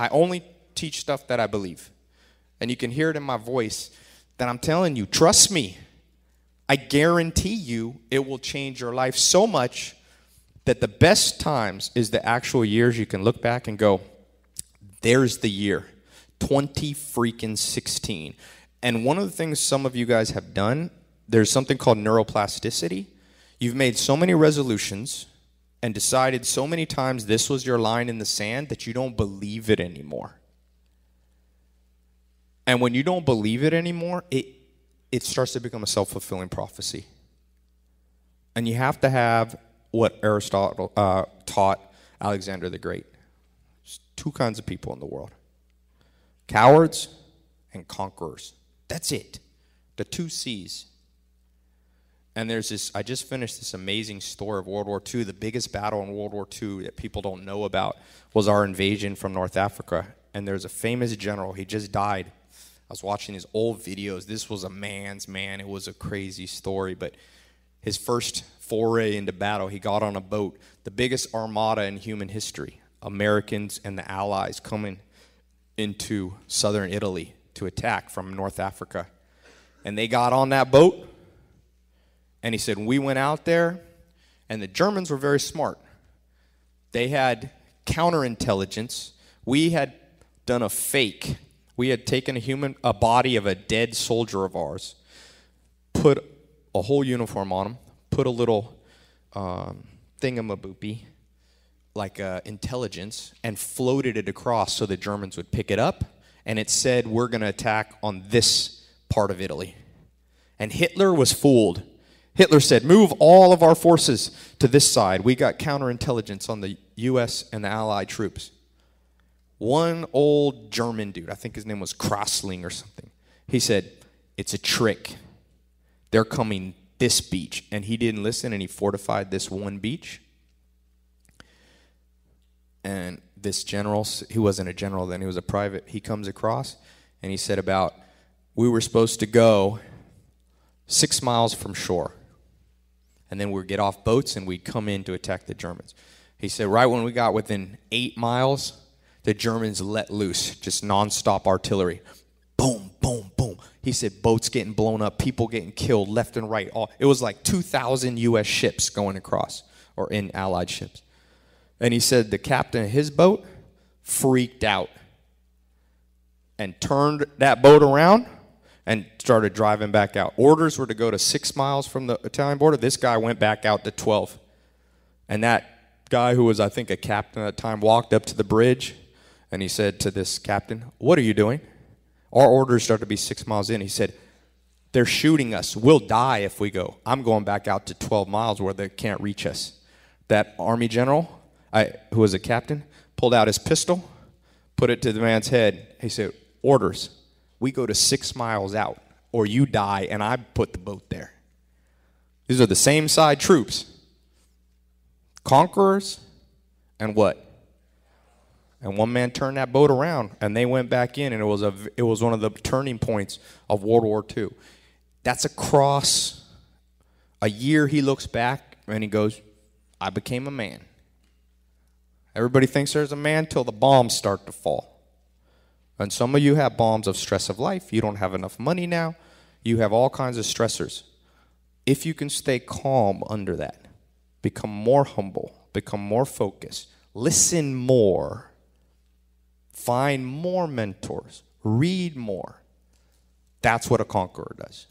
I only teach stuff that I believe. And you can hear it in my voice that I'm telling you, trust me. I guarantee you it will change your life so much that the best times is the actual years you can look back and go, there's the year 20 freaking 16. And one of the things some of you guys have done, there's something called neuroplasticity. You've made so many resolutions and decided so many times this was your line in the sand that you don't believe it anymore. And when you don't believe it anymore, it, it starts to become a self fulfilling prophecy. And you have to have what Aristotle uh, taught Alexander the Great. There's two kinds of people in the world cowards and conquerors. That's it. The two C's. And there's this, I just finished this amazing story of World War II. The biggest battle in World War II that people don't know about was our invasion from North Africa. And there's a famous general, he just died. I was watching his old videos. This was a man's man. It was a crazy story. But his first foray into battle, he got on a boat, the biggest armada in human history. Americans and the Allies coming into southern Italy to attack from North Africa. And they got on that boat and he said, We went out there, and the Germans were very smart. They had counterintelligence. We had done a fake. We had taken a human, a body of a dead soldier of ours, put a whole uniform on him, put a little um, thingamaboopy, like uh, intelligence, and floated it across so the Germans would pick it up. And it said, We're going to attack on this part of Italy. And Hitler was fooled Hitler said, Move all of our forces to this side. We got counterintelligence on the U.S. and the Allied troops. One old German dude, I think his name was Crossling or something, he said, It's a trick. They're coming this beach. And he didn't listen and he fortified this one beach. And this general, he wasn't a general then, he was a private, he comes across and he said about, we were supposed to go six miles from shore and then we'd get off boats and we'd come in to attack the Germans. He said, right when we got within eight miles, the Germans let loose, just nonstop artillery. Boom, boom, boom. He said, boats getting blown up, people getting killed left and right. All, it was like 2,000 U.S. ships going across, or in Allied ships. And he said the captain of his boat freaked out and turned that boat around and started driving back out. Orders were to go to six miles from the Italian border. This guy went back out to 12. And that guy, who was, I think, a captain at the time, walked up to the bridge and he said to this captain, What are you doing? Our orders start to be six miles in. He said, They're shooting us. We'll die if we go. I'm going back out to 12 miles where they can't reach us. That army general, I, who was a captain, pulled out his pistol, put it to the man's head. He said, Orders we go to six miles out, or you die, and I put the boat there. These are the same side troops conquerors and what? And one man turned that boat around, and they went back in, and it was, a, it was one of the turning points of World War II. That's across a year he looks back and he goes, I became a man. Everybody thinks there's a man till the bombs start to fall. And some of you have bombs of stress of life. You don't have enough money now. You have all kinds of stressors. If you can stay calm under that, become more humble, become more focused, listen more, find more mentors, read more. That's what a conqueror does.